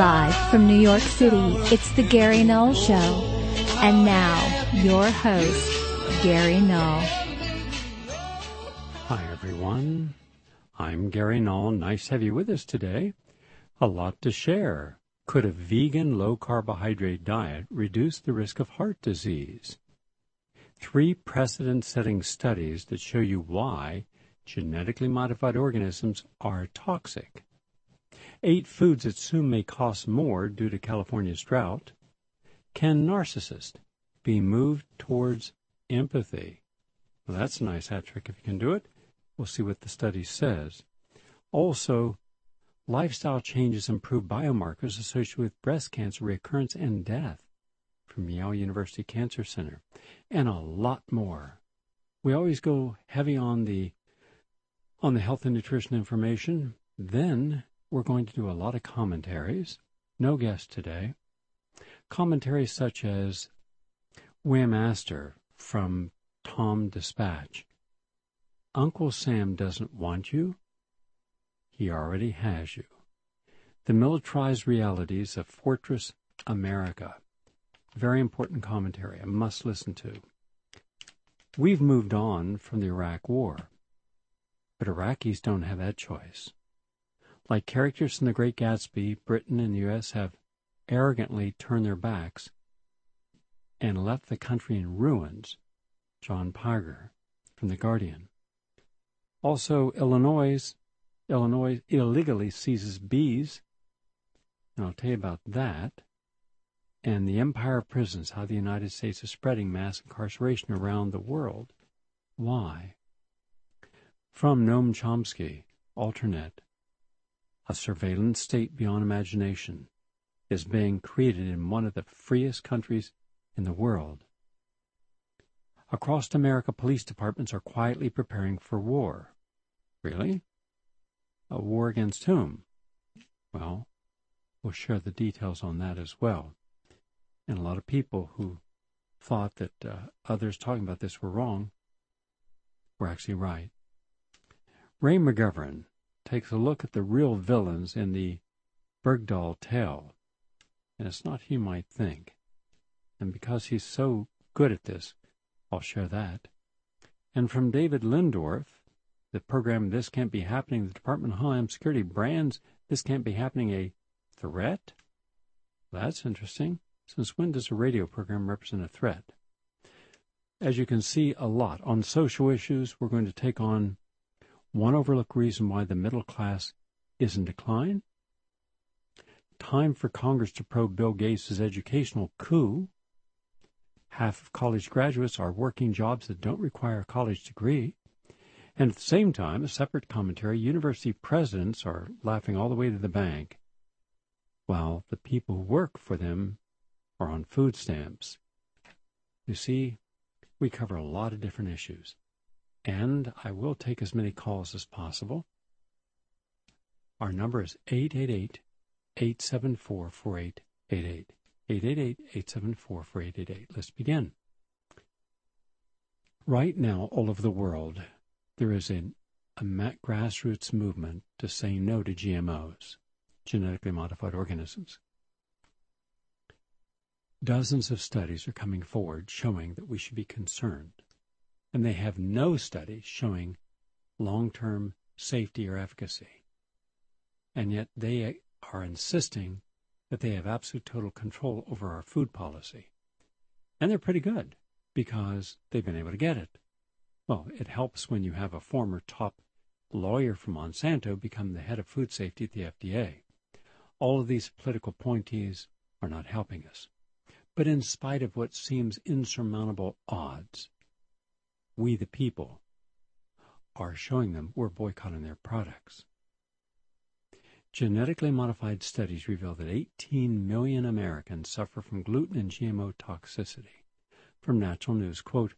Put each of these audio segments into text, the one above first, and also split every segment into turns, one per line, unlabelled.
Live from New York City, it's the Gary Null Show. And now, your host, Gary Null.
Hi, everyone. I'm Gary Null. Nice to have you with us today. A lot to share. Could a vegan low carbohydrate diet reduce the risk of heart disease? Three precedent setting studies that show you why genetically modified organisms are toxic. Eight foods that soon may cost more due to California's drought. Can narcissists be moved towards empathy? Well, that's a nice hat trick if you can do it. We'll see what the study says. Also, lifestyle changes improve biomarkers associated with breast cancer recurrence and death from Yale University Cancer Center, and a lot more. We always go heavy on the on the health and nutrition information. Then we're going to do a lot of commentaries. No guest today. Commentaries such as Wim Astore from Tom Dispatch. Uncle Sam doesn't want you. He already has you. The militarized realities of Fortress America. Very important commentary, I must listen to. We've moved on from the Iraq War, but Iraqis don't have that choice. Like characters in The Great Gatsby, Britain and the U.S. have arrogantly turned their backs and left the country in ruins. John Pilger from The Guardian. Also, Illinois, Illinois illegally seizes bees, and I'll tell you about that and the empire of prisons, how the United States is spreading mass incarceration around the world. Why? From Noam Chomsky, alternate, a surveillance state beyond imagination is being created in one of the freest countries in the world. Across America, police departments are quietly preparing for war. Really? A war against whom? Well, we'll share the details on that as well. And a lot of people who thought that uh, others talking about this were wrong were actually right. Ray McGovern takes a look at the real villains in the Bergdahl tale, and it's not who you might think. And because he's so good at this, I'll share that. And from David Lindorff, the program This Can't Be Happening, the Department of Homeland Security brands This Can't Be Happening a threat? That's interesting. Since when does a radio program represent a threat? As you can see a lot on social issues, we're going to take on one overlooked reason why the middle class is in decline. Time for Congress to probe Bill Gates' educational coup. Half of college graduates are working jobs that don't require a college degree. And at the same time, a separate commentary, university presidents are laughing all the way to the bank, while the people who work for them are on food stamps. You see, we cover a lot of different issues, and I will take as many calls as possible. Our number is 888 874 4888. 888 874 4888. Let's begin. Right now, all over the world, there is an, a grassroots movement to say no to GMOs, genetically modified organisms. Dozens of studies are coming forward showing that we should be concerned, and they have no studies showing long term safety or efficacy. And yet they are insisting that they have absolute total control over our food policy. And they're pretty good because they've been able to get it. Well, it helps when you have a former top lawyer from Monsanto become the head of food safety at the FDA. All of these political appointees are not helping us. But in spite of what seems insurmountable odds, we the people are showing them we're boycotting their products. Genetically modified studies reveal that 18 million Americans suffer from gluten and GMO toxicity. From Natural News, quote,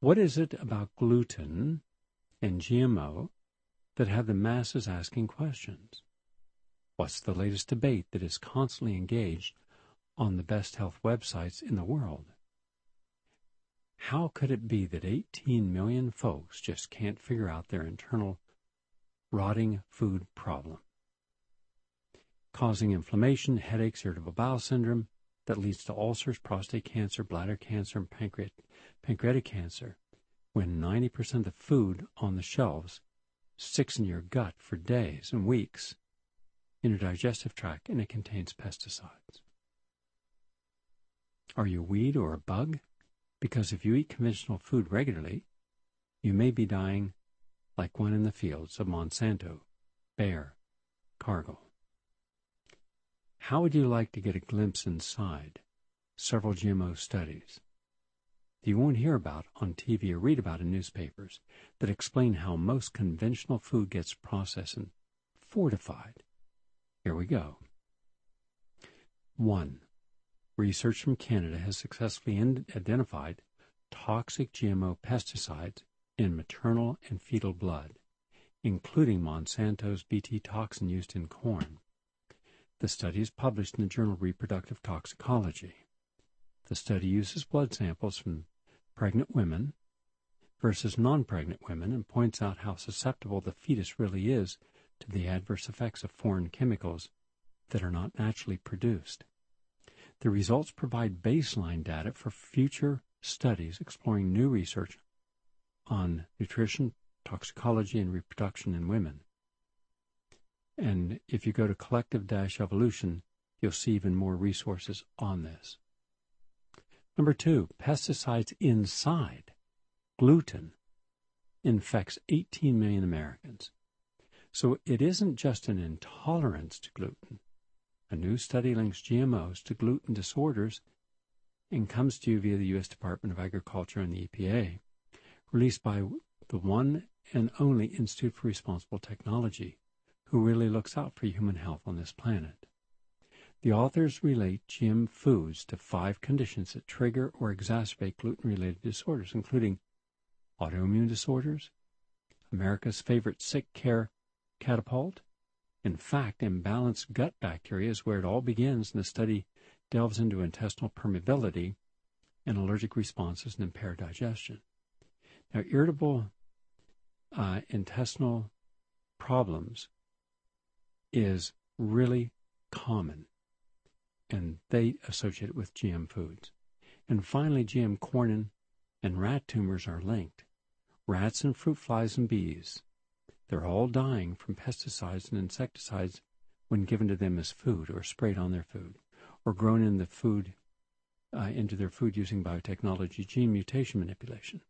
What is it about gluten and GMO that have the masses asking questions? What's the latest debate that is constantly engaged on the best health websites in the world. How could it be that 18 million folks just can't figure out their internal rotting food problem? causing inflammation, headaches, irritable bowel syndrome that leads to ulcers, prostate cancer, bladder cancer, and pancreatic, pancreatic cancer when 90% of the food on the shelves sticks in your gut for days and weeks in your digestive tract and it contains pesticides. Are you a weed or a bug? Because if you eat conventional food regularly, you may be dying like one in the fields of Monsanto, Bayer, Cargill. How would you like to get a glimpse inside several GMO studies that you won't hear about on TV or read about in newspapers that explain how most conventional food gets processed and fortified? Here we go. 1. Research from Canada has successfully identified toxic GMO pesticides in maternal and fetal blood, including Monsanto's Bt toxin used in corn. The study is published in the journal Reproductive Toxicology. The study uses blood samples from pregnant women versus non-pregnant women and points out how susceptible the fetus really is to the adverse effects of foreign chemicals that are not naturally produced. The results provide baseline data for future studies exploring new research on nutrition, toxicology, and reproduction in women. And if you go to collective evolution, you'll see even more resources on this. Number two, pesticides inside gluten infects 18 million Americans. So it isn't just an intolerance to gluten. A new study links GMOs to gluten disorders and comes to you via the U.S. Department of Agriculture and the EPA released by the one and only Institute for Responsible Technology, who really looks out for human health on this planet. The authors relate GM foods to five conditions that trigger or exacerbate gluten related disorders, including autoimmune disorders, America's favorite sick care catapult. In fact, imbalanced gut bacteria is where it all begins, and the study delves into intestinal permeability and allergic responses and impaired digestion. Now, irritable uh, intestinal problems is really common, and they associate it with GM foods. And finally, GM corn and rat tumors are linked. Rats and fruit flies and bees, they're all dying from pesticides and insecticides when given to them as food or sprayed on their food or grown in the food uh, into their food using biotechnology gene mutation manipulation.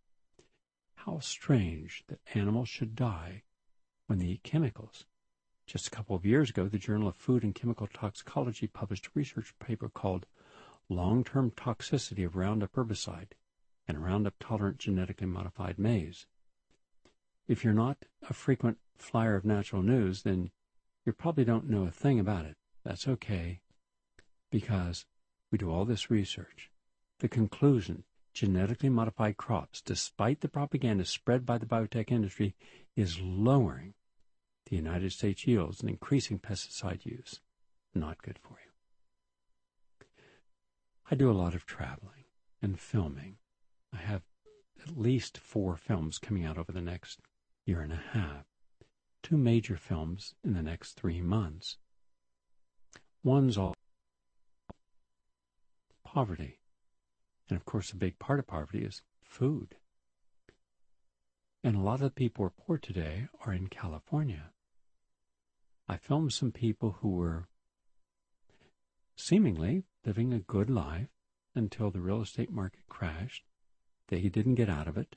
How strange that animals should die when they eat chemicals. Just a couple of years ago, the Journal of Food and Chemical Toxicology published a research paper called Long Term Toxicity of Roundup Herbicide and Roundup Tolerant Genetically Modified Maize. If you're not a frequent flyer of natural news, then you probably don't know a thing about it. That's okay, because we do all this research. The conclusion genetically modified crops, despite the propaganda spread by the biotech industry, is lowering the United States yields and increasing pesticide use. Not good for you. I do a lot of traveling and filming. I have at least four films coming out over the next year and a half. Two major films in the next three months. One's all poverty. And of course, a big part of poverty is food. And a lot of the people who are poor today are in California. I filmed some people who were seemingly living a good life until the real estate market crashed. They didn't get out of it.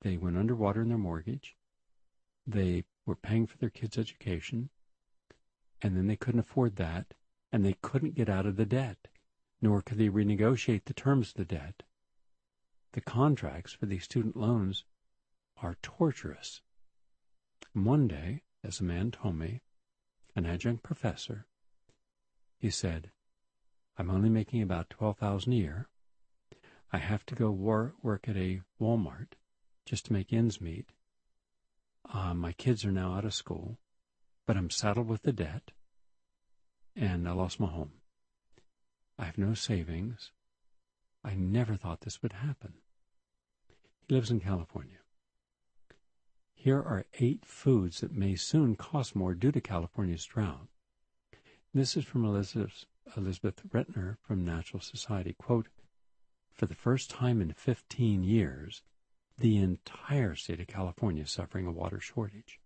They went underwater in their mortgage. They were paying for their kids' education. And then they couldn't afford that. And they couldn't get out of the debt nor could they renegotiate the terms of the debt. The contracts for these student loans are torturous. One day, as a man told me, an adjunct professor, he said, I'm only making about 12000 a year. I have to go work at a Walmart just to make ends meet. Uh, my kids are now out of school, but I'm saddled with the debt, and I lost my home. I have no savings. I never thought this would happen. He lives in California. Here are eight foods that may soon cost more due to California's drought. This is from Elizabeth, Elizabeth Renter from Natural Society. Quote, for the first time in 15 years, the entire state of California suffering a water shortage.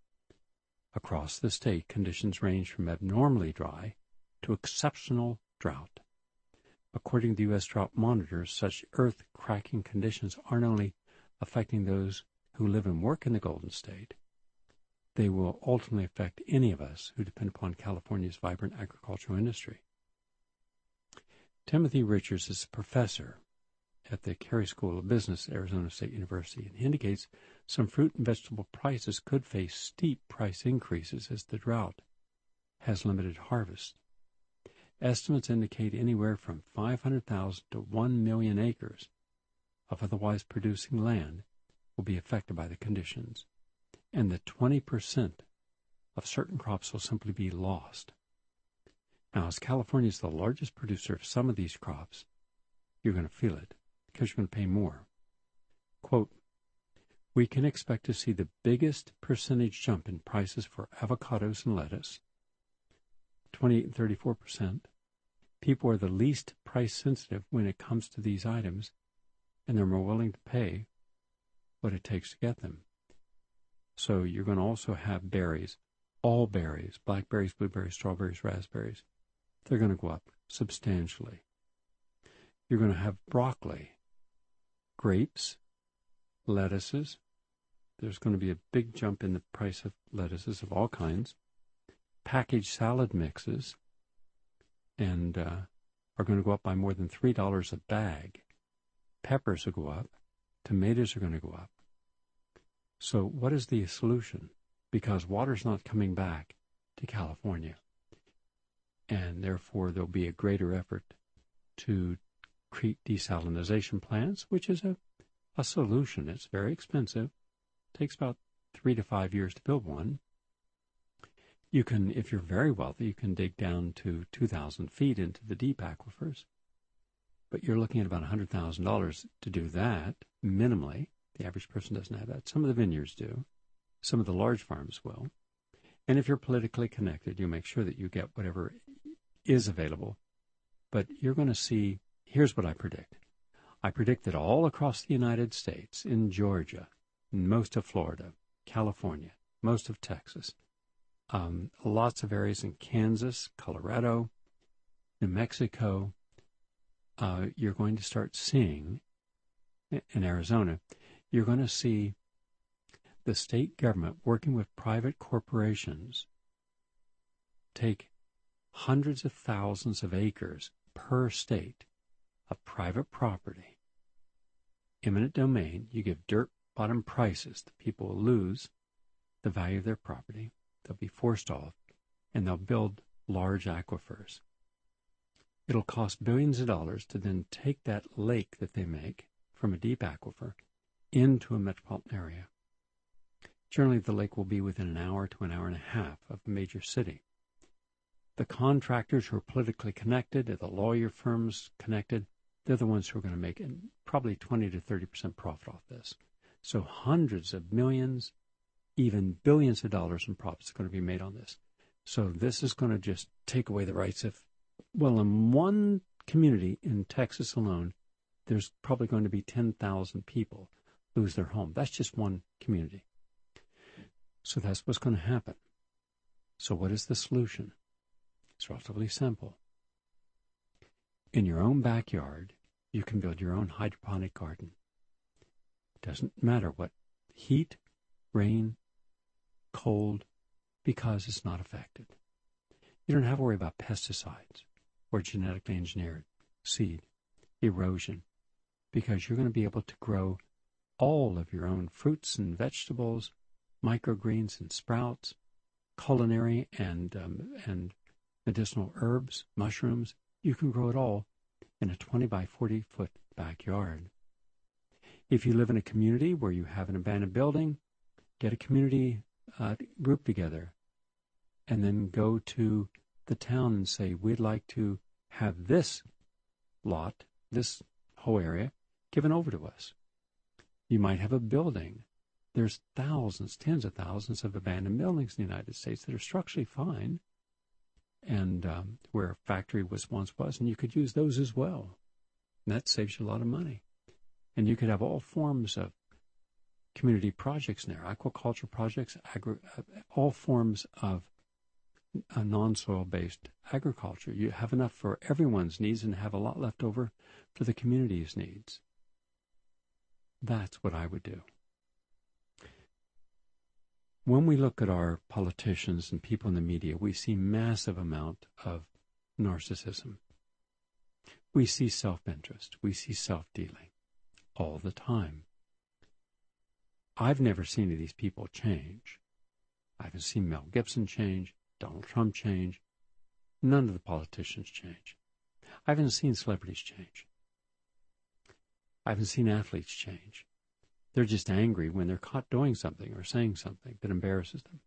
Across the state, conditions range from abnormally dry to exceptional drought. According to the U.S. Drought Monitor, such earth cracking conditions aren't only affecting those who live and work in the Golden State, they will ultimately affect any of us who depend upon California's vibrant agricultural industry. Timothy Richards is a professor at the Carey School of Business Arizona State University, and indicates some fruit and vegetable prices could face steep price increases as the drought has limited harvest. Estimates indicate anywhere from 500,000 to 1 million acres of otherwise producing land will be affected by the conditions, and that 20% of certain crops will simply be lost. Now, as California is the largest producer of some of these crops, you're going to feel it because you're going to pay more. Quote, we can expect to see the biggest percentage jump in prices for avocados and lettuce, 28 and 34 percent. People are the least price sensitive when it comes to these items, and they're more willing to pay what it takes to get them. So you're going to also have berries, all berries, blackberries, blueberries, strawberries, raspberries. They're going to go up substantially. You're going to have broccoli, grapes, lettuces. There's going to be a big jump in the price of lettuces of all kinds. Packaged salad mixes and uh, are going to go up by more than $3 a bag. Peppers will go up. Tomatoes are going to go up. So, what is the solution? Because water's not coming back to California. And therefore, there'll be a greater effort to create desalination plants, which is a, a solution. It's very expensive. It takes about three to five years to build one. You can, if you're very wealthy, you can dig down to 2,000 feet into the deep aquifers. But you're looking at about $100,000 to do that minimally. The average person doesn't have that. Some of the vineyards do. Some of the large farms will. And if you're politically connected, you make sure that you get whatever is available. But you're going to see Here's what I predict. I predict that all across the United States, in Georgia, most of Florida, California, most of Texas, um, lots of areas in Kansas, Colorado, New Mexico, uh, you're going to start seeing, in Arizona, you're going to see the state government working with private corporations take hundreds of thousands of acres per state of private property, eminent domain, you give dirt bottom prices. The people will lose the value of their property. They'll be forced off, and they'll build large aquifers. It'll cost billions of dollars to then take that lake that they make from a deep aquifer into a metropolitan area. Generally, the lake will be within an hour to an hour and a half of a major city. The contractors who are politically connected, the lawyer firms connected, they're the ones who are going to make probably 20 to 30% profit off this. So hundreds of millions, even billions of dollars in profits are going to be made on this. So this is going to just take away the rights of, well, in one community in Texas alone, there's probably going to be 10,000 people lose their home. That's just one community. So that's what's going to happen. So what is the solution? It's relatively simple. In your own backyard, you can build your own hydroponic garden. It doesn't matter what heat, rain, cold, because it's not affected. You don't have to worry about pesticides or genetically engineered seed, erosion, because you're going to be able to grow all of your own fruits and vegetables, microgreens and sprouts, culinary and um, and medicinal herbs, mushrooms, you can grow it all in a 20 by 40 foot backyard. If you live in a community where you have an abandoned building, get a community uh, group together and then go to the town and say, we'd like to have this lot, this whole area, given over to us. You might have a building. There's thousands, tens of thousands of abandoned buildings in the United States that are structurally fine and um, where a factory was once was, and you could use those as well. And that saves you a lot of money. And you could have all forms of community projects in there, aquaculture projects, agri- uh, all forms of a non-soil based agriculture. You have enough for everyone's needs and have a lot left over for the community's needs. That's what I would do. When we look at our politicians and people in the media, we see massive amount of narcissism. We see self-interest. We see self-dealing all the time. I've never seen any of these people change. I haven't seen Mel Gibson change, Donald Trump change. None of the politicians change. I haven't seen celebrities change. I haven't seen athletes change. They're just angry when they're caught doing something or saying something that embarrasses them.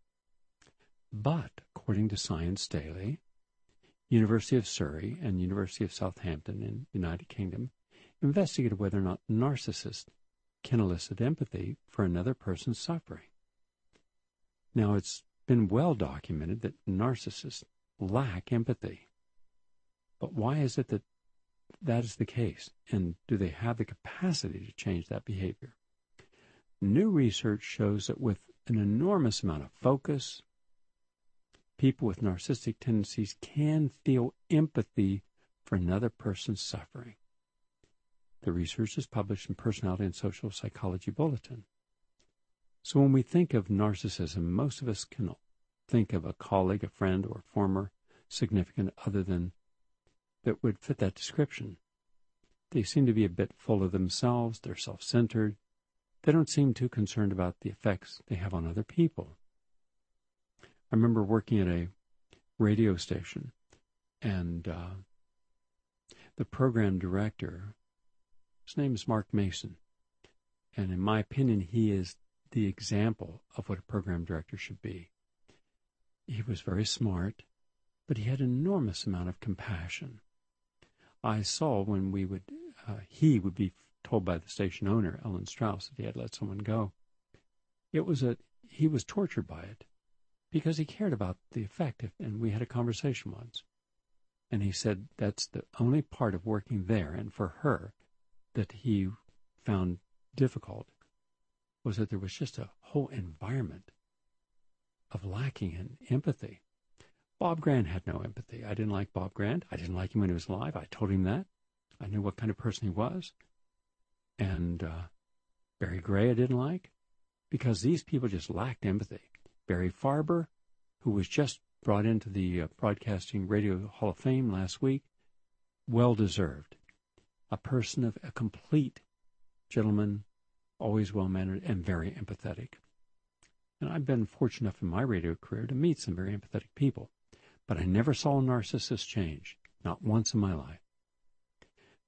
But, according to Science Daily, University of Surrey and University of Southampton in the United Kingdom investigated whether or not narcissists can elicit empathy for another person's suffering. Now, it's been well documented that narcissists lack empathy. But why is it that that is the case? And do they have the capacity to change that behavior? New research shows that with an enormous amount of focus, people with narcissistic tendencies can feel empathy for another person's suffering. The research is published in Personality and Social Psychology Bulletin. So when we think of narcissism, most of us can think of a colleague, a friend, or former significant other than that would fit that description. They seem to be a bit full of themselves, they're self centered, they don't seem too concerned about the effects they have on other people. I remember working at a radio station, and uh, the program director, his name is Mark Mason, and in my opinion, he is the example of what a program director should be. He was very smart, but he had an enormous amount of compassion. I saw when we would, uh, he would be told by the station owner, Ellen Strauss, that he had let someone go. It was a, he was tortured by it because he cared about the effect. And we had a conversation once. And he said that's the only part of working there and for her that he found difficult was that there was just a whole environment of lacking in empathy. Bob Grant had no empathy. I didn't like Bob Grant. I didn't like him when he was alive. I told him that. I knew what kind of person he was. And uh, Barry Gray I didn't like because these people just lacked empathy. Barry Farber, who was just brought into the uh, Broadcasting Radio Hall of Fame last week, well deserved. A person of a complete gentleman, always well mannered, and very empathetic. And I've been fortunate enough in my radio career to meet some very empathetic people, but I never saw a narcissist change, not once in my life.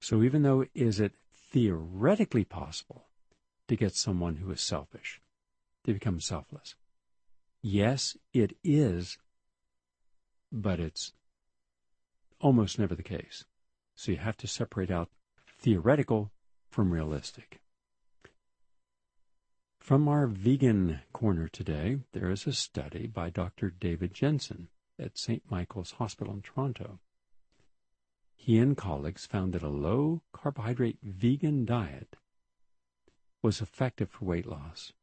So even though is it theoretically possible to get someone who is selfish to become selfless? Yes, it is, but it's almost never the case. So you have to separate out theoretical from realistic. From our vegan corner today, there is a study by Dr. David Jenkins at St. Michael's Hospital in Toronto. He and colleagues found that a low carbohydrate vegan diet was effective for weight loss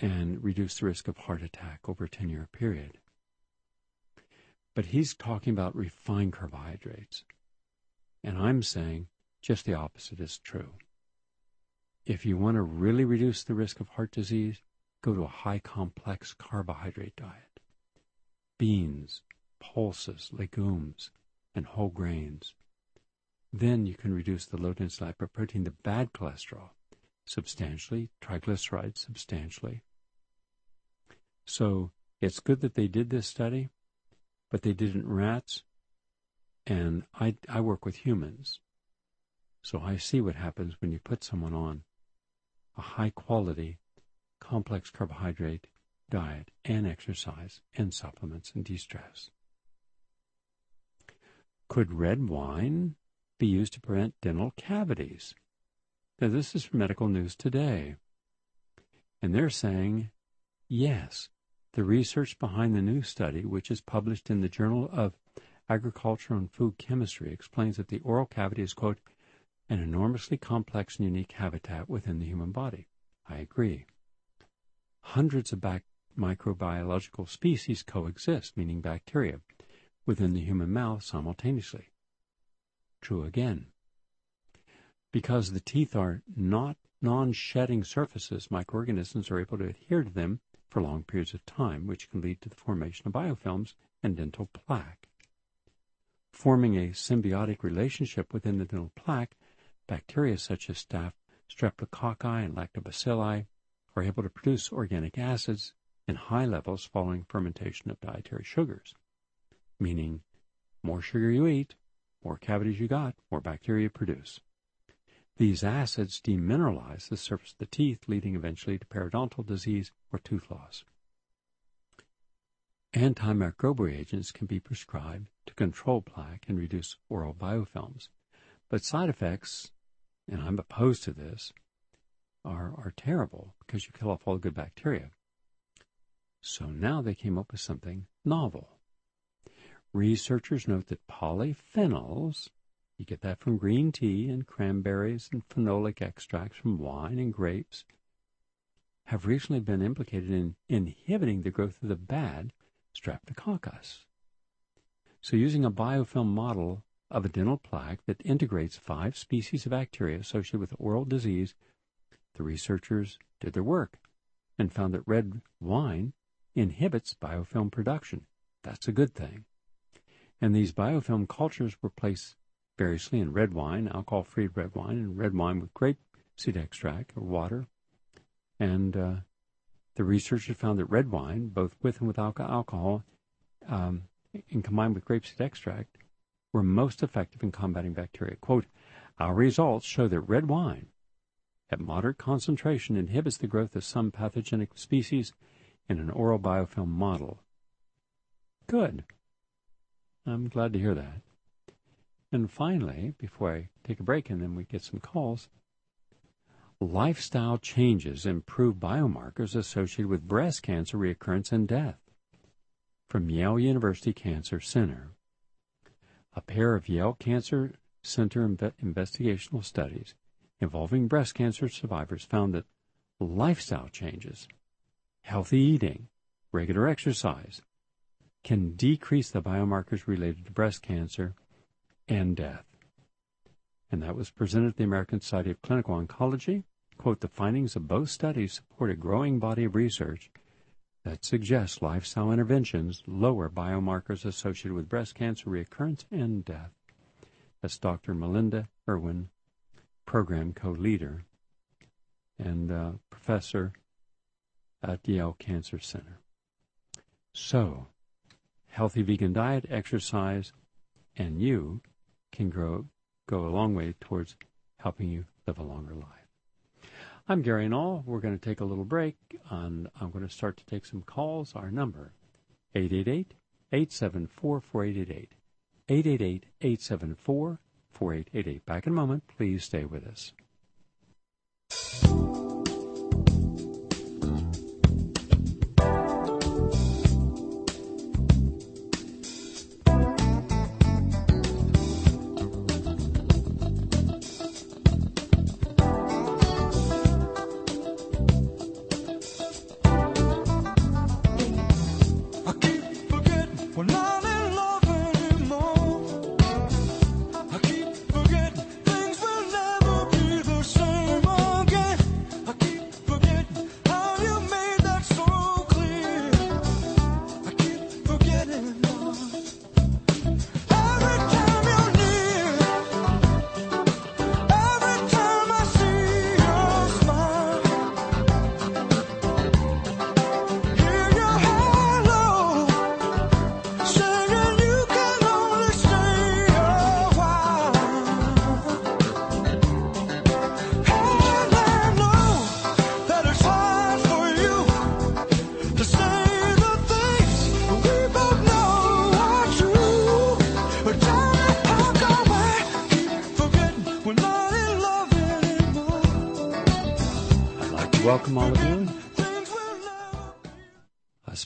and reduced the risk of heart attack over a 10 year period. But he's talking about refined carbohydrates. And I'm saying just the opposite is true. If you want to really reduce the risk of heart disease, go to a high complex carbohydrate diet. Beans, pulses, legumes, and whole grains. Then you can reduce the low density lipoprotein, the bad cholesterol, substantially, triglycerides substantially, so it's good that they did this study, but they did it in rats, and I, I work with humans. So I see what happens when you put someone on a high quality, complex carbohydrate diet and exercise and supplements and de-stress. Could red wine be used to prevent dental cavities? Now this is from Medical News Today. And they're saying, yes, The research behind the new study, which is published in the Journal of Agriculture and Food Chemistry, explains that the oral cavity is, quote, an enormously complex and unique habitat within the human body. I agree. Hundreds of bac- microbiological species coexist, meaning bacteria, within the human mouth simultaneously. True again. Because the teeth are not non-shedding surfaces, microorganisms are able to adhere to them for long periods of time, which can lead to the formation of biofilms and dental plaque. Forming a symbiotic relationship within the dental plaque, bacteria such as staph, streptococci and lactobacilli are able to produce organic acids in high levels following fermentation of dietary sugars, meaning more sugar you eat, more cavities you got, more bacteria produce. These acids demineralize the surface of the teeth, leading eventually to periodontal disease or tooth loss. Antimicrobial agents can be prescribed to control plaque and reduce oral biofilms, but side effects, and I'm opposed to this, are, are terrible because you kill off all the good bacteria. So now they came up with something novel. Researchers note that polyphenols you get that from green tea and cranberries and phenolic extracts from wine and grapes. Have recently been implicated in inhibiting the growth of the bad streptococcus. So, using a biofilm model of a dental plaque that integrates five species of bacteria associated with oral disease, the researchers did their work and found that red wine inhibits biofilm production. That's a good thing. And these biofilm cultures were placed variously in red wine, alcohol-free red wine, and red wine with grape seed extract or water. And uh, the researchers found that red wine, both with and without alcohol, um, and combined with grape seed extract, were most effective in combating bacteria. Quote, our results show that red wine at moderate concentration inhibits the growth of some pathogenic species in an oral biofilm model. Good. I'm glad to hear that. And finally, before I take a break and then we get some calls, lifestyle changes improve biomarkers associated with breast cancer recurrence and death. From Yale University Cancer Center. A pair of Yale Cancer Center inve- investigational studies involving breast cancer survivors found that lifestyle changes, healthy eating, regular exercise, can decrease the biomarkers related to breast cancer and death. And that was presented at the American Society of Clinical Oncology. Quote, the findings of both studies support a growing body of research that suggests lifestyle interventions lower biomarkers associated with breast cancer recurrence and death. That's Dr. Melinda Irwin, program co-leader and uh, professor at Yale Cancer Center. So, healthy vegan diet, exercise, and you can grow, go a long way towards helping you live a longer life. I'm Gary Null. We're going to take a little break, and I'm going to start to take some calls. Our number, 888-874-4888. 888-874-4888. Back in a moment. Please stay with us.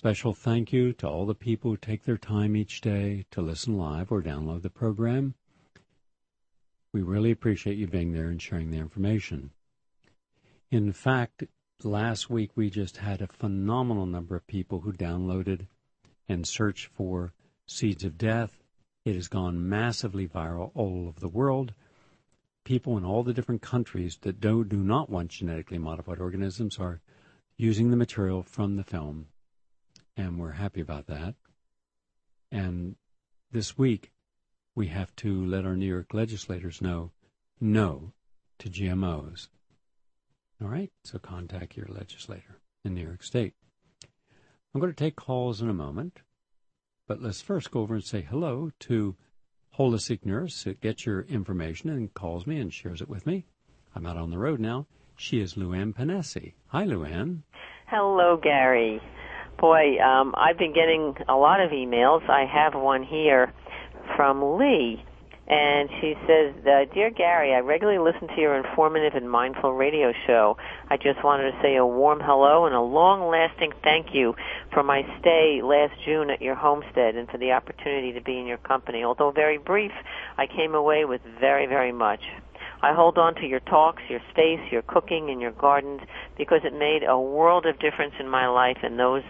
Special thank you to all the people who take their time each day to listen live or download the program. We really appreciate you being there and sharing the information. In fact, last week we just had a phenomenal number of people who downloaded and searched for Seeds of Death. It has gone massively viral all over the world. People in all the different countries that do, do not want genetically modified organisms are using the material from the film, and we're happy about that. And this week, we have to let our New York legislators know no to GMOs. All right, so contact your legislator in New York State. I'm going to take calls in a moment, but let's first go over and say hello to Holistic Nurse that gets your information and calls me and shares it with me. I'm out on the road now. She is Luann Panesi. Hi, Luann.
Hello, Gary. Boy, um, I've been getting a lot of emails. I have one here from Lee and she says, uh, Dear Gary, I regularly listen to your informative and mindful radio show. I just wanted to say a warm hello and a long lasting thank you for my stay last June at your homestead and for the opportunity to be in your company. Although very brief, I came away with very, very much. I hold on to your talks, your space, your cooking, and your gardens because it made a world of difference in my life and those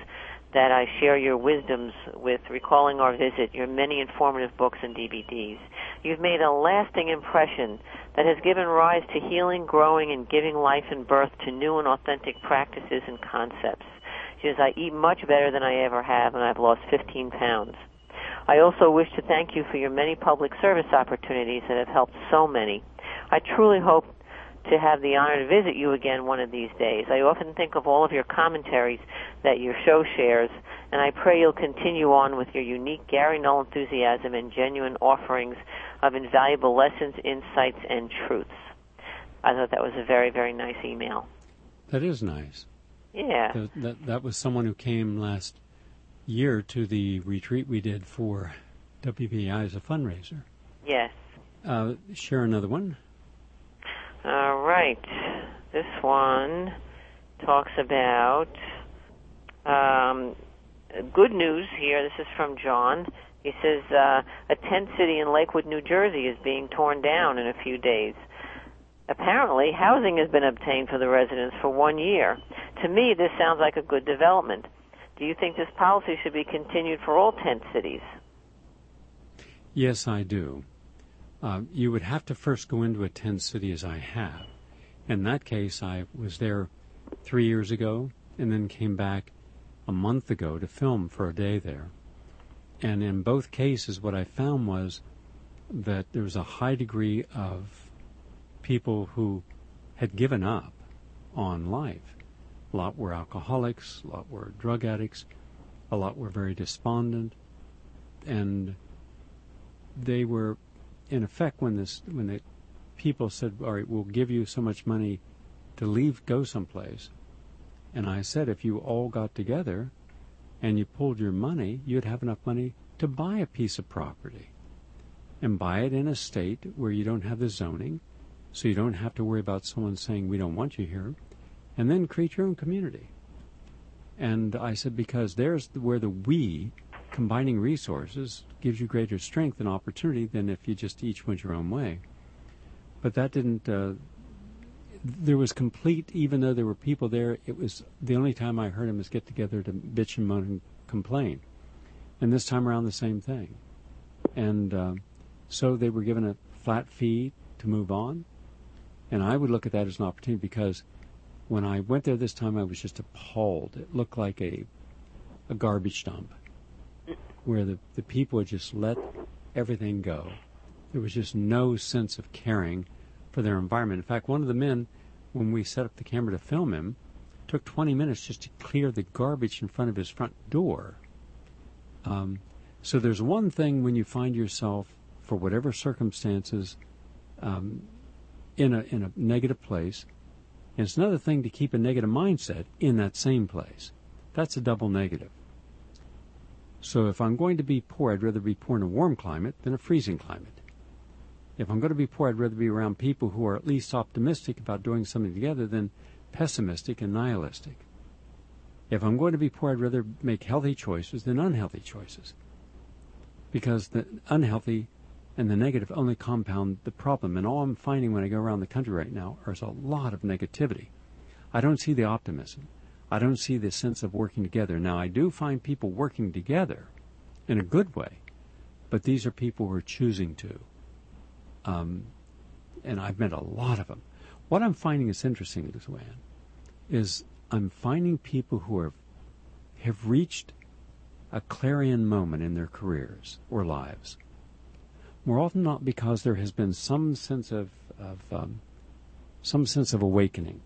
that I share your wisdoms with, recalling our visit, your many informative books and DVDs. You've made a lasting impression that has given rise to healing, growing, and giving life and birth to new and authentic practices and concepts. She says, I eat much better than I ever have, and I've lost 15 pounds. I also wish to thank you for your many public service opportunities that have helped so many. I truly hope to have the honor to visit you again one of these days. I often think of all of your commentaries that your show shares, and I pray you'll continue on with your unique Gary Null enthusiasm and genuine offerings of invaluable lessons, insights, and truths. I thought that was a very, very nice email.
That is nice.
Yeah.
That, that, that was someone who came last year to the retreat we did for WBI as a fundraiser.
Yes.
Uh, share another one.
All right. This one talks about um, good news here. This is from John. He says uh, a tent city in Lakewood, New Jersey is being torn down in a few days. Apparently, housing has been obtained for the residents for one year. To me, this sounds like a good development. Do you think this policy should be continued for all tent cities?
Yes, I do. Uh, you would have to first go into a tent city as I have. In that case, I was there three years ago and then came back a month ago to film for a day there. And in both cases, what I found was that there was a high degree of people who had given up on life. A lot were alcoholics, a lot were drug addicts, a lot were very despondent, and they were in effect, when this when the people said, "All right, we'll give you so much money to leave, go someplace," and I said, if you all got together and you pulled your money, you'd have enough money to buy a piece of property and buy it in a state where you don't have the zoning, so you don't have to worry about someone saying we don't want you here, and then create your own community. And I said because there's where the we combining resources gives you greater strength and opportunity than if you just each went your own way. But that didn't. Uh, there was complete, even though there were people there. It was the only time I heard them is get together to bitch and moan and complain. And this time around, the same thing. And uh, so they were given a flat fee to move on. And I would look at that as an opportunity because when I went there this time, I was just appalled. It looked like a a garbage dump where the, the people just let everything go. There was just no sense of caring for their environment. In fact, one of the men, when we set up the camera to film him, took 20 minutes just to clear the garbage in front of his front door. Um, so there's one thing when you find yourself, for whatever circumstances, um, in a in a negative place, and it's another thing to keep a negative mindset in that same place. That's a double negative. So if I'm going to be poor, I'd rather be poor in a warm climate than a freezing climate. If I'm going to be poor, I'd rather be around people who are at least optimistic about doing something together than pessimistic and nihilistic. If I'm going to be poor, I'd rather make healthy choices than unhealthy choices. Because the unhealthy and the negative only compound the problem. And all I'm finding when I go around the country right now is a lot of negativity. I don't see the optimism. I don't see this sense of working together. Now, I do find people working together in a good way, but these are people who are choosing to. Um, and I've met a lot of them. What I'm finding is interesting, Luann, is I'm finding people who are, have reached a clarion moment in their careers or lives. More often not because there has been some sense of, of um, some sense of awakening.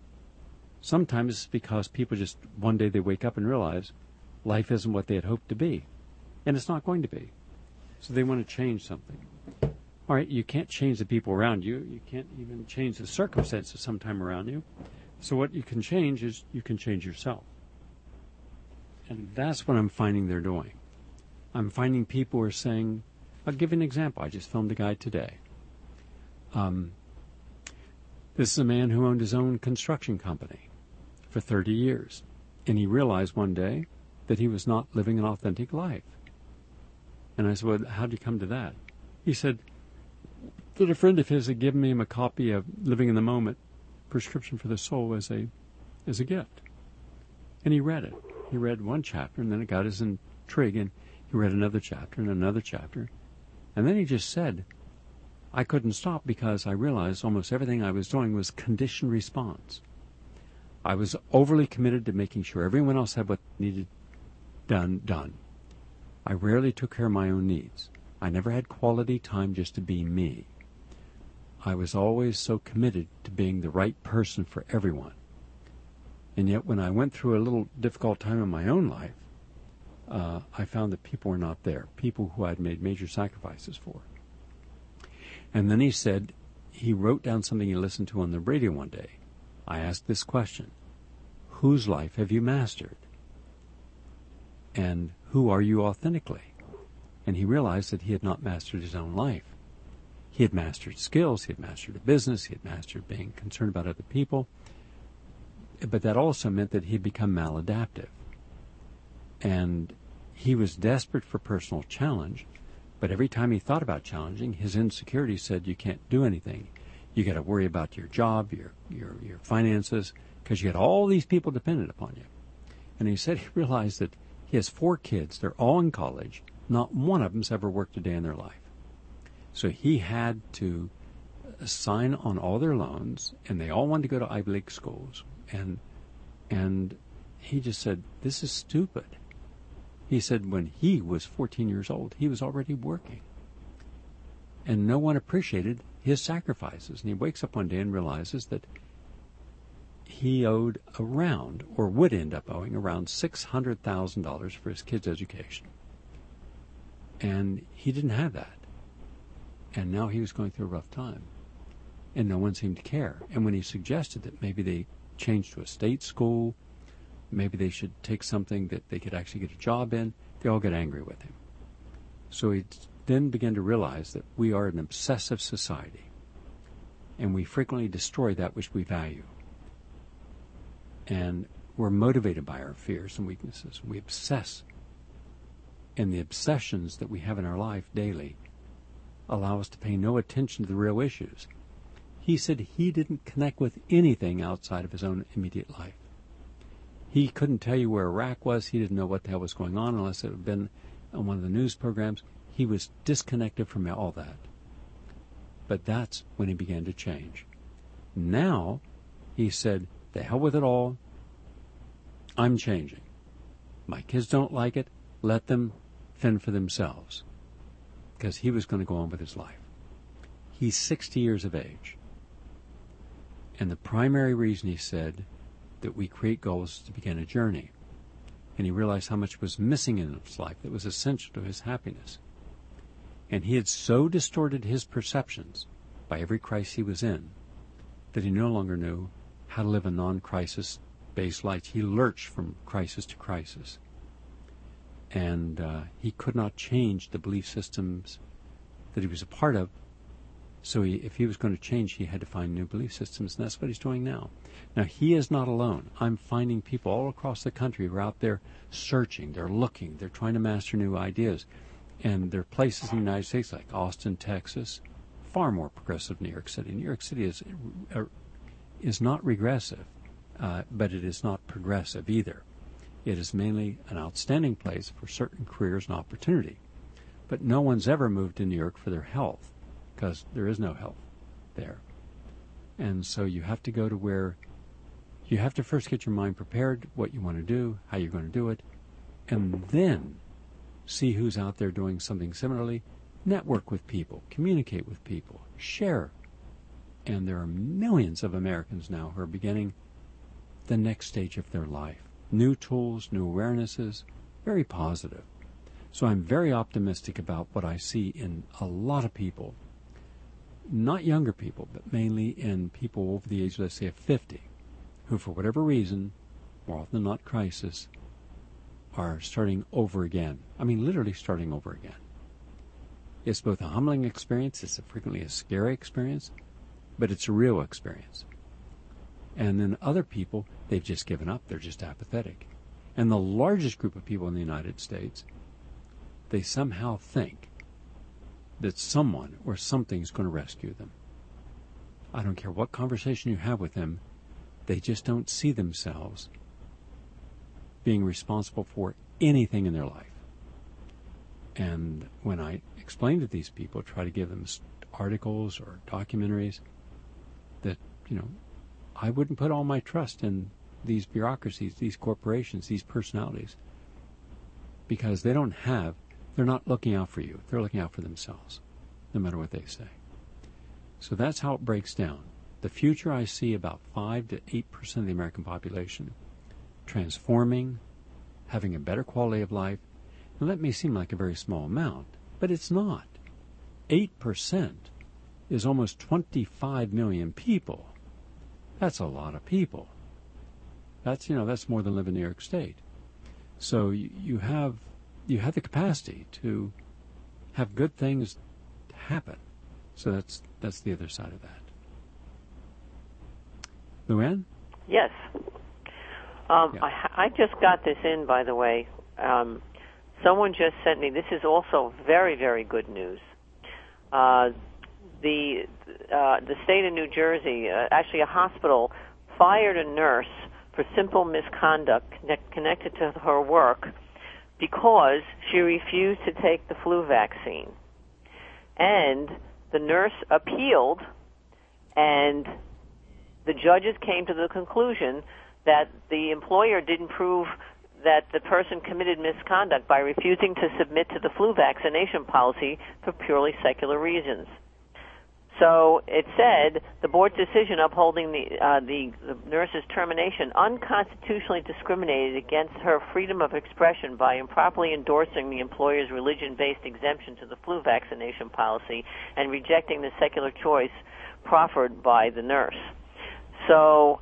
Sometimes it's because people just one day they wake up and realize life isn't what they had hoped to be, and it's not going to be. So they want to change something. All right, you can't change the people around you. You can't even change the circumstances sometime around you. So what you can change is you can change yourself. And that's what I'm finding they're doing. I'm finding people are saying, I'll give you an example. I just filmed a guy today. Um, this is a man who owned his own construction company for 30 years. And he realized one day that he was not living an authentic life. And I said, Well, how did you come to that? He said that a friend of his had given him a copy of Living in the Moment prescription for the soul as a as a gift. And he read it. He read one chapter and then it got his intrigue and he read another chapter and another chapter. And then he just said, I couldn't stop because I realized almost everything I was doing was conditioned response. I was overly committed to making sure everyone else had what needed done done. I rarely took care of my own needs. I never had quality time just to be me. I was always so committed to being the right person for everyone. And yet, when I went through a little difficult time in my own life, uh, I found that people were not there, people who I'd made major sacrifices for. And then he said, he wrote down something he listened to on the radio one day. I asked this question Whose life have you mastered? And who are you authentically? And he realized that he had not mastered his own life. He had mastered skills, he had mastered a business, he had mastered being concerned about other people. But that also meant that he had become maladaptive. And he was desperate for personal challenge, but every time he thought about challenging, his insecurity said, You can't do anything. You got to worry about your job, your, your, your finances, because you got all these people dependent upon you. And he said he realized that he has four kids. They're all in college. Not one of them's ever worked a day in their life. So he had to sign on all their loans, and they all wanted to go to Ivy League schools. And and he just said, "This is stupid." He said when he was 14 years old, he was already working, and no one appreciated his sacrifices. And he wakes up one day and realizes that he owed around, or would end up owing, around $600,000 for his kids' education. And he didn't have that. And now he was going through a rough time. And no one seemed to care. And when he suggested that maybe they change to a state school, maybe they should take something that they could actually get a job in, they all get angry with him. So he then began to realize that we are an obsessive society. And we frequently destroy that which we value. And we're motivated by our fears and weaknesses. We obsess. And the obsessions that we have in our life daily allow us to pay no attention to the real issues. He said he didn't connect with anything outside of his own immediate life. He couldn't tell you where Iraq was. He didn't know what the hell was going on unless it had been on one of the news programs. He was disconnected from all that. But that's when he began to change. Now, he said, the hell with it all. I'm changing. My kids don't like it. Let them fend for themselves because he was going to go on with his life. He's 60 years of age. And the primary reason he said that we create goals to begin a journey. And he realized how much was missing in his life that was essential to his happiness. And he had so distorted his perceptions by every crisis he was in that he no longer knew how to live a non crisis based life. He lurched from crisis to crisis and uh, he could not change the belief systems that he was a part of So he, if he was going to change, he had to find new belief systems, and that's what he's doing now. Now, he is not alone. I'm finding people all across the country who are out there searching, they're looking, they're trying to master new ideas. And there are places in the United States like Austin, Texas, far more progressive than New York City. New York City is, uh, is not regressive, uh, but it is not progressive either. It is mainly an outstanding place for certain careers and opportunity. But no one's ever moved to New York for their health because there is no health there. And so you have to go to where you have to first get your mind prepared, what you want to do, how you're going to do it, and then see who's out there doing something similarly, network with people, communicate with people, share. And there are millions of Americans now who are beginning the next stage of their life. New tools, new awarenesses, very positive. So I'm very optimistic about what I see in a lot of people. Not younger people, but mainly in people over the age, let's say, of 50, who, for whatever reason, more often than not crisis, are starting over again. I mean, literally starting over again. It's both a humbling experience, it's a frequently a scary experience, but it's a real experience. And then other people, they've just given up, they're just apathetic. And the largest group of people in the United States, they somehow think that someone or something's going to rescue them. I don't care what conversation you have with them, they just don't see themselves being responsible for anything in their life. And when I explain to these people, try to give them articles or documentaries, that, you know, I wouldn't put all my trust in these bureaucracies, these corporations, these personalities, because they don't have, they're not looking out for you. They're looking out for themselves, no matter what they say. So that's how it breaks down. The future I see about 5 to 8% of the American population transforming, having a better quality of life. And that may seem like a very small amount, but it's not. 8% is almost 25 million people. That's a lot of people. That's, you know, that's more than live in New York State. So you, you have you have the capacity to have good things happen. So that's that's the other side of that. Luann?
Yes. Um,
Yeah.
I, I just got this in, by the way. Um, someone just sent me. This is also very, very good news. Uh, the uh, the state of New Jersey, uh, actually a hospital, fired a nurse for simple misconduct connect, connected to her work because she refused to take the flu vaccine. And the nurse appealed, and the judges came to the conclusion that the employer didn't prove that the person committed misconduct by refusing to submit to the flu vaccination policy for purely secular reasons. So it said the board's decision upholding the, uh, the the nurse's termination unconstitutionally discriminated against her freedom of expression by improperly endorsing the employer's religion-based exemption to the flu vaccination policy and rejecting the secular choice proffered by the nurse. So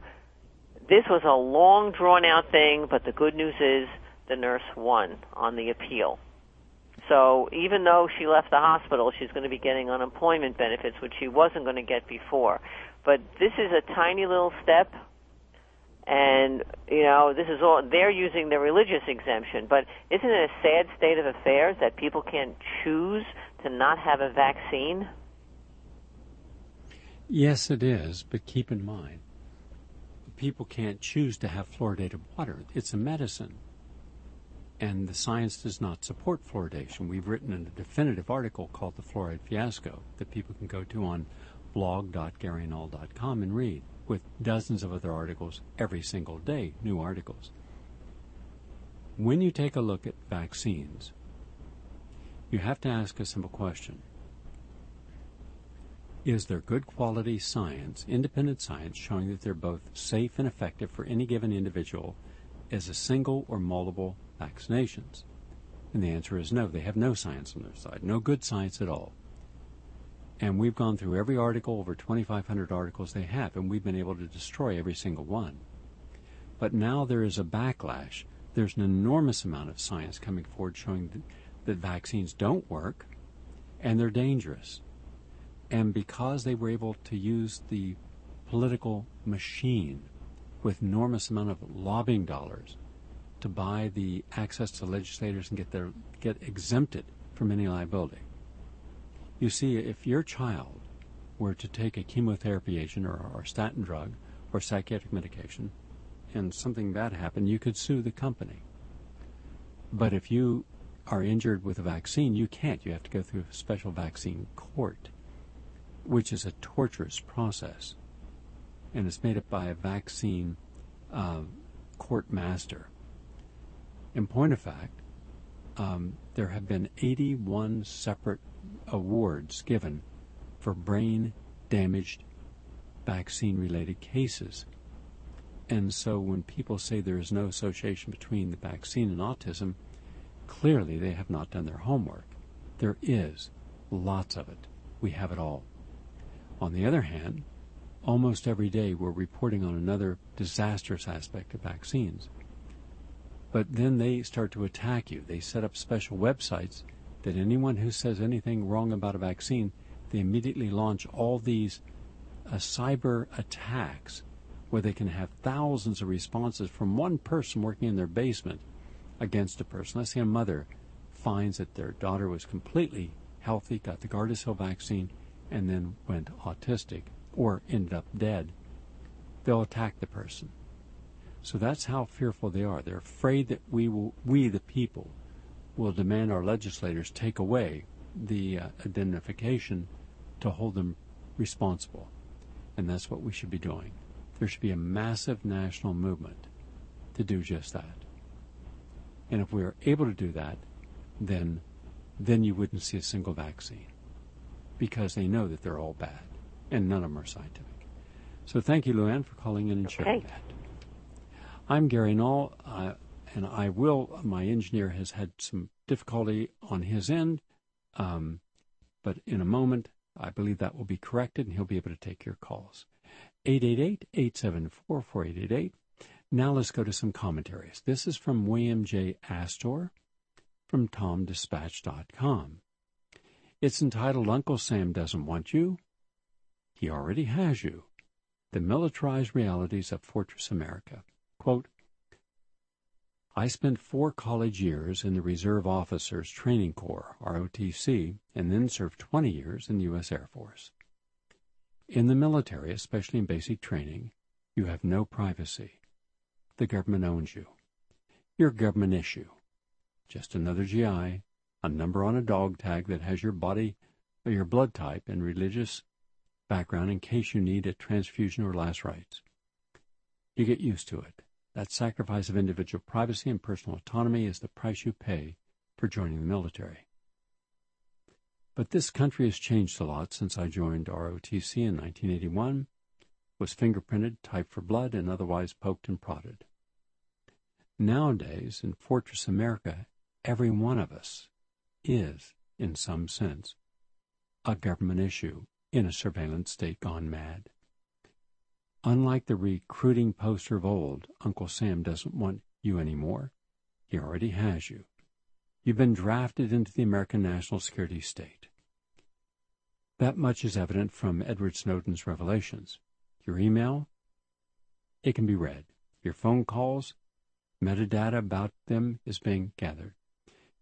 this was a long drawn out thing, but the good news is the nurse won on the appeal. So even though she left the hospital, she's going to be getting unemployment benefits, which she wasn't going to get before. But this is a tiny little step, and you know this is all they're using the religious exemption. But isn't it a sad state of affairs that people can't choose to not have a vaccine?
Yes, it is, but keep in mind, people can't choose to have fluoridated water. It's a medicine. And the science does not support fluoridation. We've written a definitive article called The Fluoride Fiasco that people can go to on blog.garynull.com and read, with dozens of other articles every single day, new articles. When you take a look at vaccines, you have to ask a simple question is there good quality science, independent science, showing that they're both safe and effective for any given individual as a single or multiple vaccinations? And the answer is no. They have no science on their side, no good science at all. And we've gone through every article, over 2,500 articles they have, and we've been able to destroy every single one. But now there is a backlash. There's an enormous amount of science coming forward showing that, that vaccines don't work and they're dangerous. And because they were able to use the political machine with enormous amount of lobbying dollars to buy the access to legislators and get their get exempted from any liability. You see, if your child were to take a chemotherapy agent or, or statin drug or psychiatric medication, and something bad happened, you could sue the company. But if you are injured with a vaccine, you can't. You have to go through a special vaccine court, which is a torturous process. And it's made up by a vaccine uh, court master. In point of fact, um, there have been 81 separate awards given for brain damaged vaccine related cases. And so when people say there is no association between the vaccine and autism, clearly they have not done their homework. There is lots of it. We have it all. On the other hand, almost every day we're reporting on another disastrous aspect of vaccines. But then they start to attack you. They set up special websites that anyone who says anything wrong about a vaccine, they immediately launch all these uh, cyber attacks where they can have thousands of responses from one person working in their basement against a person. Let's say a mother finds that their daughter was completely healthy, got the Gardasil vaccine, and then went autistic or ended up dead. They'll attack the person. So that's how fearful they are. They're afraid that we will, we the people, will demand our legislators take away the uh, identification to hold them responsible. And that's what we should be doing. There should be a massive national movement to do just that. And if we are able to do that, then then you wouldn't see a single vaccine because they know that they're all bad and none of them are scientific. So thank you, Luann, for calling in and sharing
Okay.
that. I'm Gary Null, uh, and I will. My engineer has had some difficulty on his end, um, but in a moment, I believe that will be corrected, and he'll be able to take your calls. 888-874-4888. Now let's go to some commentaries. This is from William J. Astore from TomDispatch.com. It's entitled Uncle Sam Doesn't Want You. He already has you. The Militarized Realities of Fortress America. Quote, I spent four college years in the Reserve Officers Training Corps, ROTC, and then served 20 years in the U.S. Air Force. In the military, especially in basic training, you have no privacy. The government owns you. You're government issue. Just another GI, a number on a dog tag that has your body, or your blood type and religious background in case you need a transfusion or last rites. You get used to it. That sacrifice of individual privacy and personal autonomy is the price you pay for joining the military. But this country has changed a lot since I joined ROTC in 1981, was fingerprinted, typed for blood, and otherwise poked and prodded. Nowadays, in Fortress America, every one of us is, in some sense, a government issue in a surveillance state gone mad. Unlike the recruiting poster of old, Uncle Sam doesn't want you anymore. He already has you. You've been drafted into the American national security state. That much is evident from Edward Snowden's revelations. Your email, it can be read. Your phone calls, metadata about them is being gathered.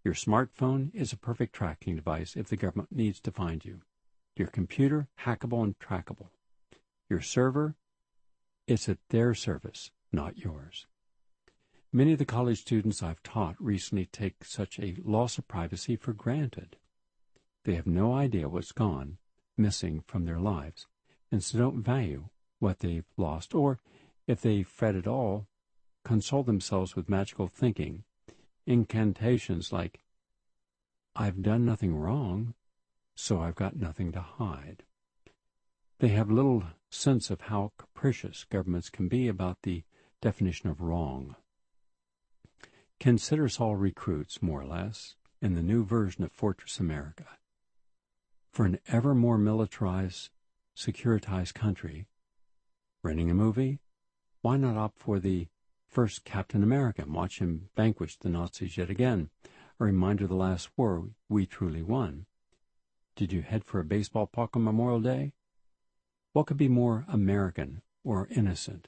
Your smartphone is a perfect tracking device if the government needs to find you. Your computer, hackable and trackable. Your server, it's at their service, not yours. Many of the college students I've taught recently take such a loss of privacy for granted. They have no idea what's gone missing from their lives, and so don't value what they've lost, or, if they fret at all, console themselves with magical thinking, incantations like, I've done nothing wrong, so I've got nothing to hide. They have little sense of how capricious governments can be about the definition of wrong. Consider us all recruits, more or less, in the new version of Fortress America. For an ever more militarized, securitized country, renting a movie, why not opt for the first Captain America and watch him vanquish the Nazis yet again, a reminder of the last war we truly won? Did you head for a baseball park on Memorial Day? What could be more American or innocent?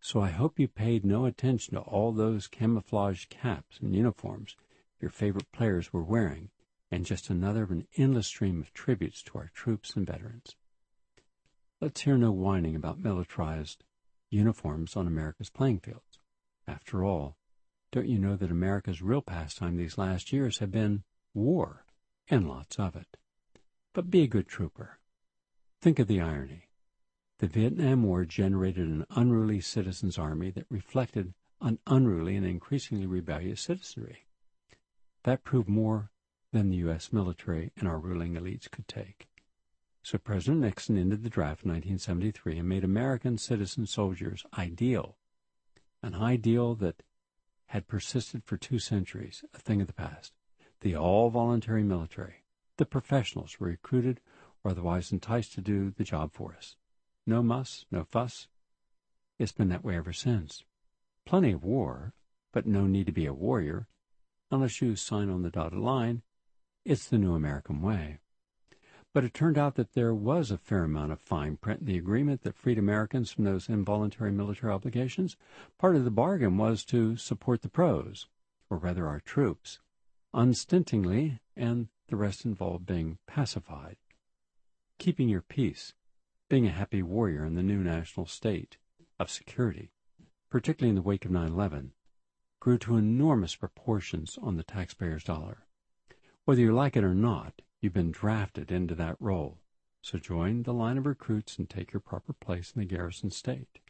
So I hope you paid no attention to all those camouflage caps and uniforms your favorite players were wearing, and just another of an endless stream of tributes to our troops and veterans. Let's hear no whining about militarized uniforms on America's playing fields. After all, don't you know that America's real pastime these last years have been war, and lots of it? But be a good trooper. Think of the irony. The Vietnam War generated an unruly citizens' army that reflected an unruly and increasingly rebellious citizenry. That proved more than the U.S. military and our ruling elites could take. So President Nixon ended the draft in 1973 and made American citizen soldiers ideal, an ideal that had persisted for two centuries, a thing of the past. The all voluntary military, the professionals were recruited or otherwise enticed to do the job for us. No muss, no fuss. It's been that way ever since. Plenty of war, but no need to be a warrior unless you sign on the dotted line. It's the new American way. But it turned out that there was a fair amount of fine print in the agreement that freed Americans from those involuntary military obligations. Part of the bargain was to support the pros, or rather our troops, unstintingly, and the rest involved being pacified, keeping your peace, being a happy warrior in the new national state of security, particularly in the wake of 9 11, grew to enormous proportions on the taxpayer's dollar. Whether you like it or not, you've been drafted into that role. So join the line of recruits and take your proper place in the garrison state.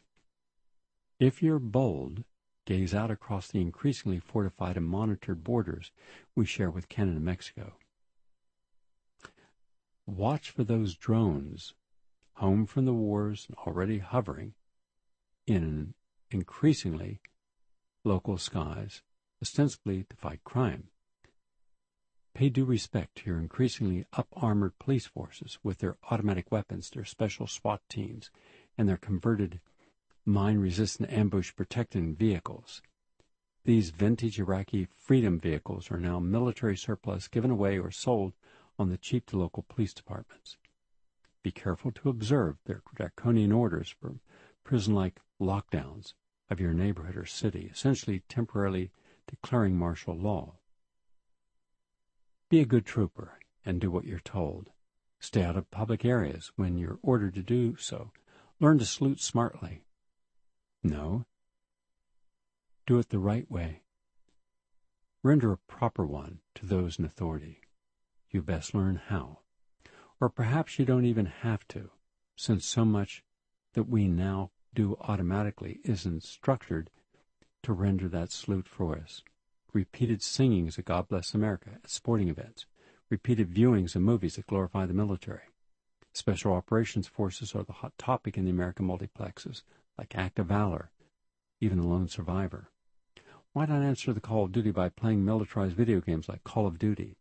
If you're bold, gaze out across the increasingly fortified and monitored borders we share with Canada and Mexico. Watch for those drones, home from the wars and already hovering in increasingly local skies, ostensibly to fight crime. Pay due respect to your increasingly up-armored police forces with their automatic weapons, their special SWAT teams, and their converted mine-resistant ambush-protecting vehicles. These vintage Iraqi freedom vehicles are now military surplus given away or sold on the cheap to local police departments. Be careful to observe their draconian orders for prison-like lockdowns of your neighborhood or city, essentially temporarily declaring martial law. Be a good trooper and do what you're told. Stay out of public areas when you're ordered to do so. Learn to salute smartly. No. Do it the right way. Render a proper one to those in authority you best learn how. Or perhaps you don't even have to, since so much that we now do automatically is instructed to render that salute for us. Repeated singings of God Bless America at sporting events, repeated viewings of movies that glorify the military. Special operations forces are the hot topic in the American multiplexes, like Act of Valor, even The Lone Survivor. Why not answer the call of duty by playing militarized video games like Call of Duty,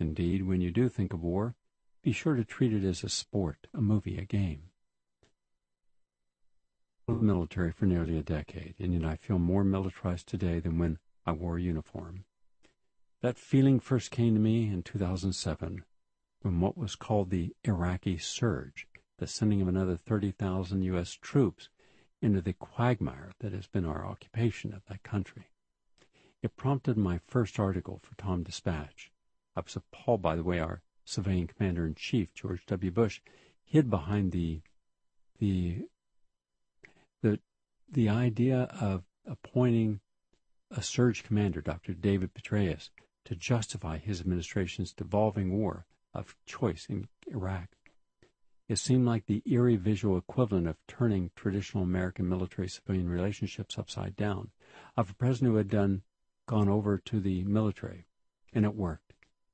Indeed, when you do think of war, be sure to treat it as a sport, a movie, a game. I was military for nearly a decade, and yet I feel more militarized today than when I wore a uniform. That feeling first came to me in 2007 when what was called the Iraqi surge, the sending of another 30,000 U.S. troops into the quagmire that has been our occupation of that country. It prompted my first article for Tom Dispatch, I was appalled by the way our civilian commander in chief, George W. Bush, hid behind the the the the idea of appointing a surge commander, Dr. David Petraeus, to justify his administration's devolving war of choice in Iraq. It seemed like the eerie visual equivalent of turning traditional American military civilian relationships upside down, of a president who had done gone over to the military, and it worked.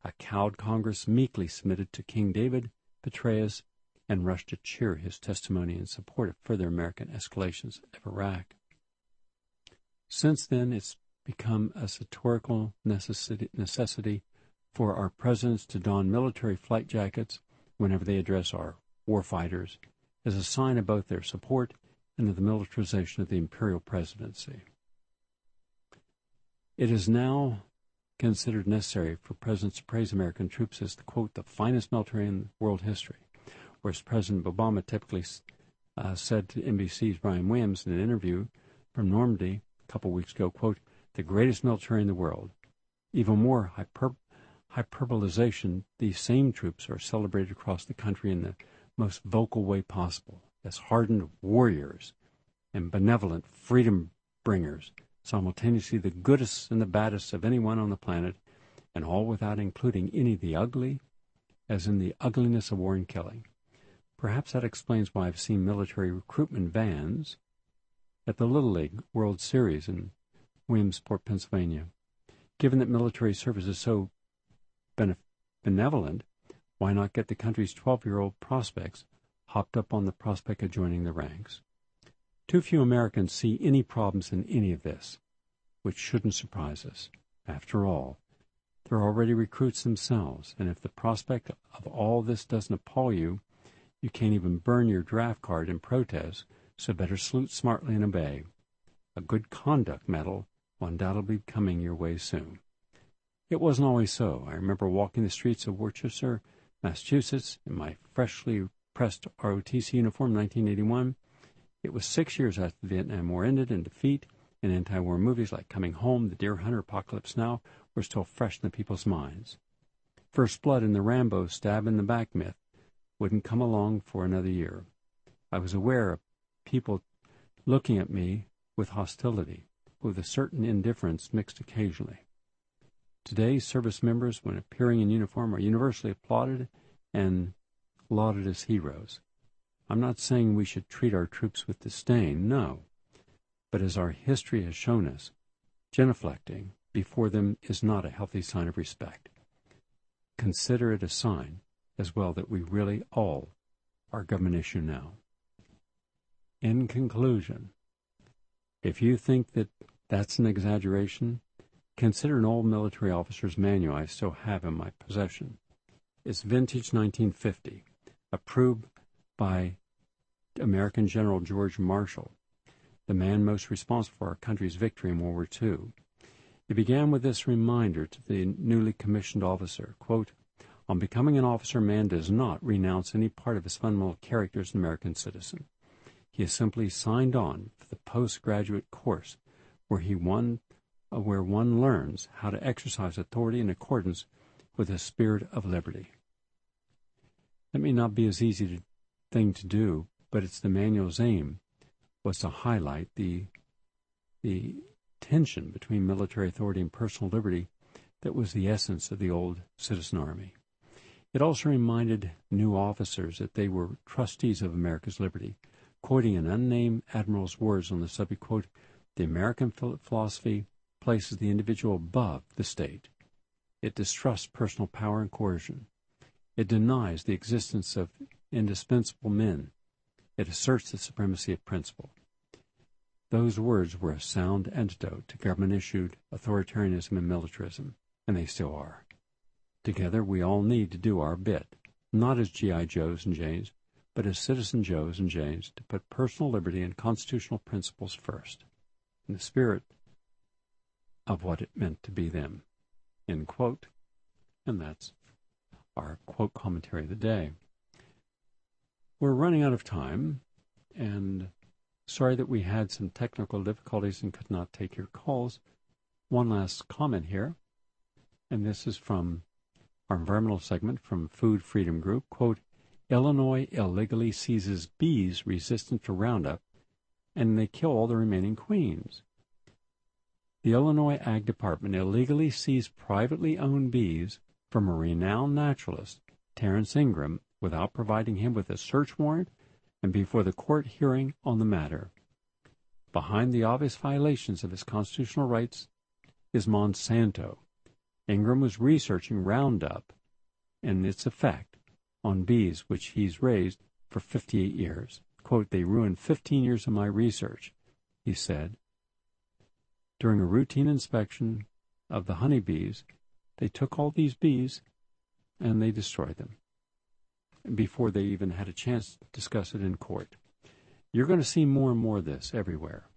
A cowed Congress meekly submitted to King David, Petraeus, and rushed to cheer his testimony in support of further American escalations of Iraq. Since then, it's become a satirical necessity, necessity for our presidents to don military flight jackets whenever they address our warfighters as a sign of both their support and of the militarization of the imperial presidency. It is now considered necessary for presidents to praise American troops as, the, quote, the finest military in world history, whereas President Obama typically uh, said to NBC's Brian Williams in an interview from Normandy a couple weeks ago, quote, the greatest military in the world. Even more hyper- hyperbolization, these same troops are celebrated across the country in the most vocal way possible as hardened warriors and benevolent freedom bringers, simultaneously the goodest and the baddest of anyone on the planet, and all without including any of the ugly, as in the ugliness of war and killing. Perhaps that explains why I've seen military recruitment vans at the Little League World Series in Williamsport, Pennsylvania. Given that military service is so benevolent, why not get the country's 12 year old prospects hopped up on the prospect of joining the ranks? Too few Americans see any problems in any of this, which shouldn't surprise us. After all, they're already recruits themselves, and if the prospect of all this doesn't appall you, you can't even burn your draft card in protest, so better salute smartly and obey. A good conduct medal will undoubtedly be coming your way soon. It wasn't always so. I remember walking the streets of Worcester, Massachusetts, in my freshly pressed ROTC uniform in 1981. It was six years after the Vietnam War ended in defeat, and anti-war movies like Coming Home, The Deer Hunter, Apocalypse Now were still fresh in the people's minds. First Blood and the Rambo stab in the back myth wouldn't come along for another year. I was aware of people looking at me with hostility, with a certain indifference mixed occasionally. Today, service members, when appearing in uniform, are universally applauded and lauded as heroes. I'm not saying we should treat our troops with disdain, no. But as our history has shown us, genuflecting before them is not a healthy sign of respect. Consider it a sign as well that we really all are government issue now. In conclusion, if you think that that's an exaggeration, Consider an old military officer's manual I still have in my possession. It's vintage 1950, approved by American General George Marshall, the man most responsible for our country's victory in World War II. It began with this reminder to the newly commissioned officer, quote, on becoming an officer, man does not renounce any part of his fundamental character as an American citizen. He is simply signed on for the postgraduate course where he won uh, where one learns how to exercise authority in accordance with the spirit of liberty. That may not be as easy to, thing to do, but it's the manual's aim was to highlight the the tension between military authority and personal liberty that was the essence of the old citizen army. It also reminded new officers that they were trustees of America's liberty, quoting an unnamed admiral's words on the subject, quote, the American philosophy places the individual above the state. It distrusts personal power and coercion. It denies the existence of indispensable men. It asserts the supremacy of principle. Those words were a sound antidote to government issued authoritarianism and militarism, and they still are. Together, we all need to do our bit, not as G.I. Joes and Janes, but as citizen Joes and Janes, to put personal liberty and constitutional principles first. In the spirit of what it meant to be them. End quote. And that's our quote commentary of the day. We're running out of time, and sorry that we had some technical difficulties and could not take your calls. One last comment here, and this is from our environmental segment from Food Freedom Group. Quote, Illinois illegally seizes bees resistant to Roundup, and they kill all the remaining queens the Illinois Ag Department illegally seized privately owned bees from a renowned naturalist, Terence Ingram, without providing him with a search warrant and before the court hearing on the matter. Behind the obvious violations of his constitutional rights is Monsanto. Ingram was researching Roundup and its effect on bees, which he's raised for 58 years. Quote, they ruined 15 years of my research, he said. During a routine inspection of the honeybees, they took all these bees and they destroyed them before they even had a chance to discuss it in court. You're going to see more and more of this everywhere.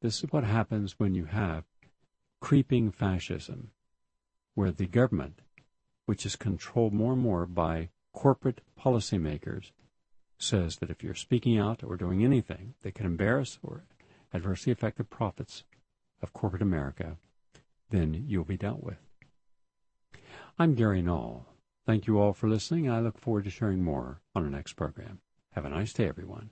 This is what happens when you have creeping fascism. where the government, which is controlled more and more by corporate policymakers, says that if you're speaking out or doing anything that can embarrass or adversely affect the profits of corporate America, then you'll be dealt with. I'm Gary Null. Thank you all for listening. I look forward to sharing more on our next program. Have a nice day, everyone.